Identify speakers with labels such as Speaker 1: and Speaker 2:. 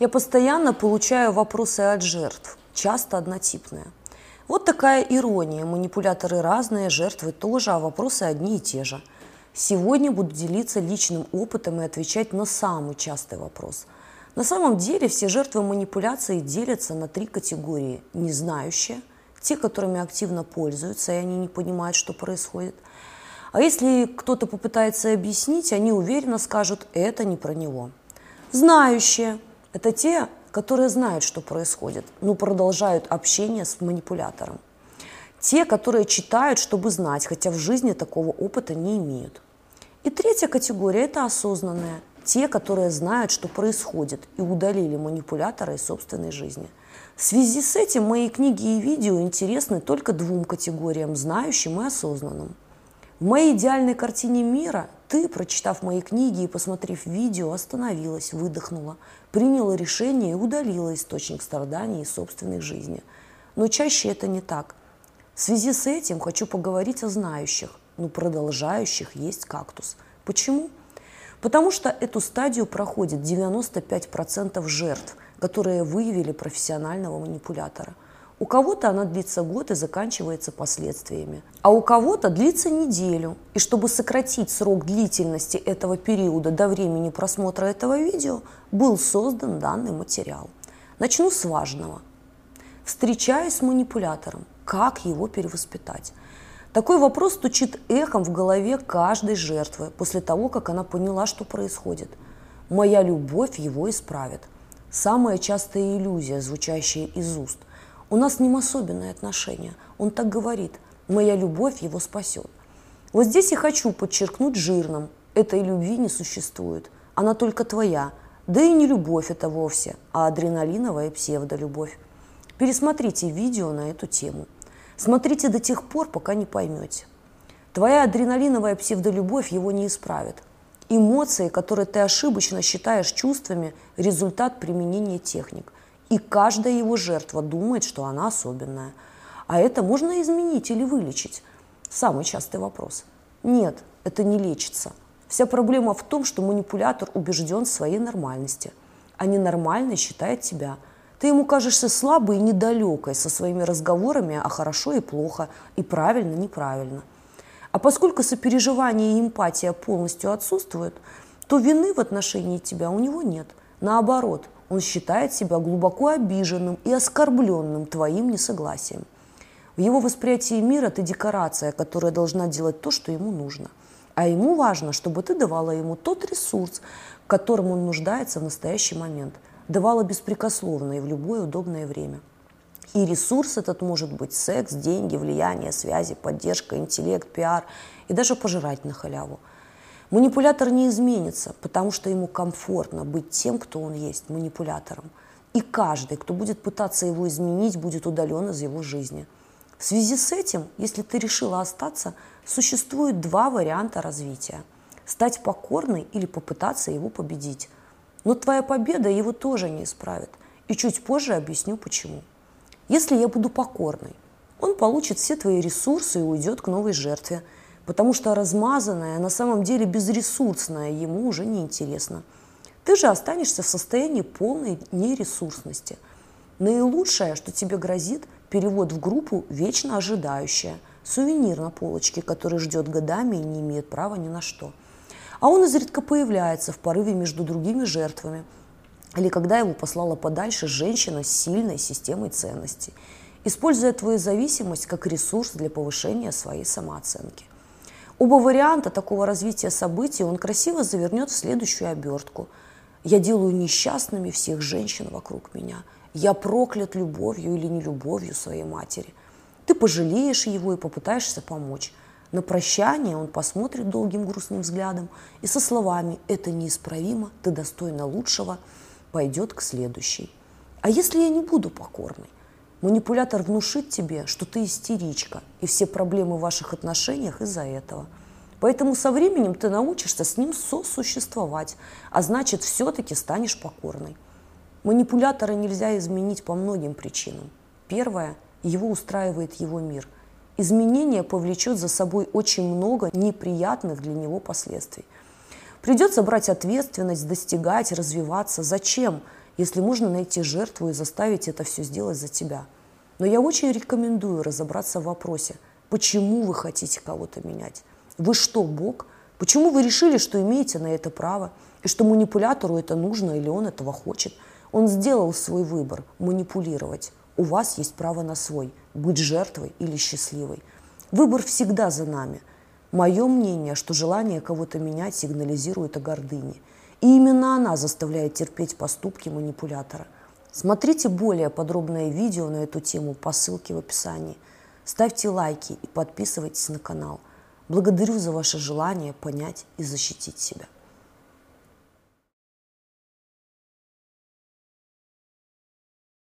Speaker 1: Я постоянно получаю вопросы от жертв, часто однотипные. Вот такая ирония. Манипуляторы разные, жертвы тоже, а вопросы одни и те же. Сегодня буду делиться личным опытом и отвечать на самый частый вопрос. На самом деле все жертвы манипуляции делятся на три категории. Незнающие, те, которыми активно пользуются, и они не понимают, что происходит. А если кто-то попытается объяснить, они уверенно скажут, это не про него. Знающие – это те, которые знают, что происходит, но продолжают общение с манипулятором. Те, которые читают, чтобы знать, хотя в жизни такого опыта не имеют. И третья категория – это осознанные. Те, которые знают, что происходит, и удалили манипулятора из собственной жизни. В связи с этим мои книги и видео интересны только двум категориям – знающим и осознанным. В моей идеальной картине мира ты, прочитав мои книги и посмотрев видео, остановилась, выдохнула, приняла решение и удалила источник страданий из собственной жизни. Но чаще это не так. В связи с этим хочу поговорить о знающих, но продолжающих есть кактус. Почему? Потому что эту стадию проходит 95% жертв, которые выявили профессионального манипулятора – у кого-то она длится год и заканчивается последствиями, а у кого-то длится неделю. И чтобы сократить срок длительности этого периода до времени просмотра этого видео, был создан данный материал. Начну с важного. Встречаясь с манипулятором, как его перевоспитать? Такой вопрос стучит эхом в голове каждой жертвы после того, как она поняла, что происходит. Моя любовь его исправит. Самая частая иллюзия, звучащая из уст. У нас с ним особенные отношения. Он так говорит. Моя любовь его спасет. Вот здесь я хочу подчеркнуть жирным. Этой любви не существует. Она только твоя. Да и не любовь это вовсе, а адреналиновая псевдолюбовь. Пересмотрите видео на эту тему. Смотрите до тех пор, пока не поймете. Твоя адреналиновая псевдолюбовь его не исправит. Эмоции, которые ты ошибочно считаешь чувствами, результат применения техник – и каждая его жертва думает, что она особенная. А это можно изменить или вылечить? Самый частый вопрос. Нет, это не лечится. Вся проблема в том, что манипулятор убежден в своей нормальности, а ненормальный считает тебя. Ты ему кажешься слабой и недалекой со своими разговорами о хорошо и плохо, и правильно, неправильно. А поскольку сопереживание и эмпатия полностью отсутствуют, то вины в отношении тебя у него нет. Наоборот – он считает себя глубоко обиженным и оскорбленным твоим несогласием. В его восприятии мира ты декорация, которая должна делать то, что ему нужно. А ему важно, чтобы ты давала ему тот ресурс, которым он нуждается в настоящий момент. Давала беспрекословно и в любое удобное время. И ресурс этот может быть секс, деньги, влияние, связи, поддержка, интеллект, пиар и даже пожирать на халяву – Манипулятор не изменится, потому что ему комфортно быть тем, кто он есть, манипулятором. И каждый, кто будет пытаться его изменить, будет удален из его жизни. В связи с этим, если ты решила остаться, существует два варианта развития. Стать покорной или попытаться его победить. Но твоя победа его тоже не исправит. И чуть позже объясню почему. Если я буду покорной, он получит все твои ресурсы и уйдет к новой жертве – потому что размазанное, на самом деле безресурсное ему уже не интересно. Ты же останешься в состоянии полной нересурсности. Наилучшее, что тебе грозит, перевод в группу «Вечно ожидающая», сувенир на полочке, который ждет годами и не имеет права ни на что. А он изредка появляется в порыве между другими жертвами, или когда его послала подальше женщина с сильной системой ценностей, используя твою зависимость как ресурс для повышения своей самооценки. Оба варианта такого развития событий он красиво завернет в следующую обертку. Я делаю несчастными всех женщин вокруг меня. Я проклят любовью или нелюбовью своей матери. Ты пожалеешь его и попытаешься помочь. На прощание он посмотрит долгим грустным взглядом и со словами «это неисправимо, ты достойна лучшего» пойдет к следующей. А если я не буду покорной? Манипулятор внушит тебе, что ты истеричка, и все проблемы в ваших отношениях из-за этого. Поэтому со временем ты научишься с ним сосуществовать, а значит, все-таки станешь покорной. Манипулятора нельзя изменить по многим причинам. Первое – его устраивает его мир. Изменение повлечет за собой очень много неприятных для него последствий. Придется брать ответственность, достигать, развиваться. Зачем? Если можно найти жертву и заставить это все сделать за тебя. Но я очень рекомендую разобраться в вопросе, почему вы хотите кого-то менять. Вы что, Бог? Почему вы решили, что имеете на это право, и что манипулятору это нужно или он этого хочет? Он сделал свой выбор – манипулировать. У вас есть право на свой – быть жертвой или счастливой. Выбор всегда за нами. Мое мнение, что желание кого-то менять сигнализирует о гордыне. И именно она заставляет терпеть поступки манипулятора. Смотрите более подробное видео на эту тему по ссылке в описании. Ставьте лайки и подписывайтесь на канал. Благодарю за ваше желание понять и защитить себя.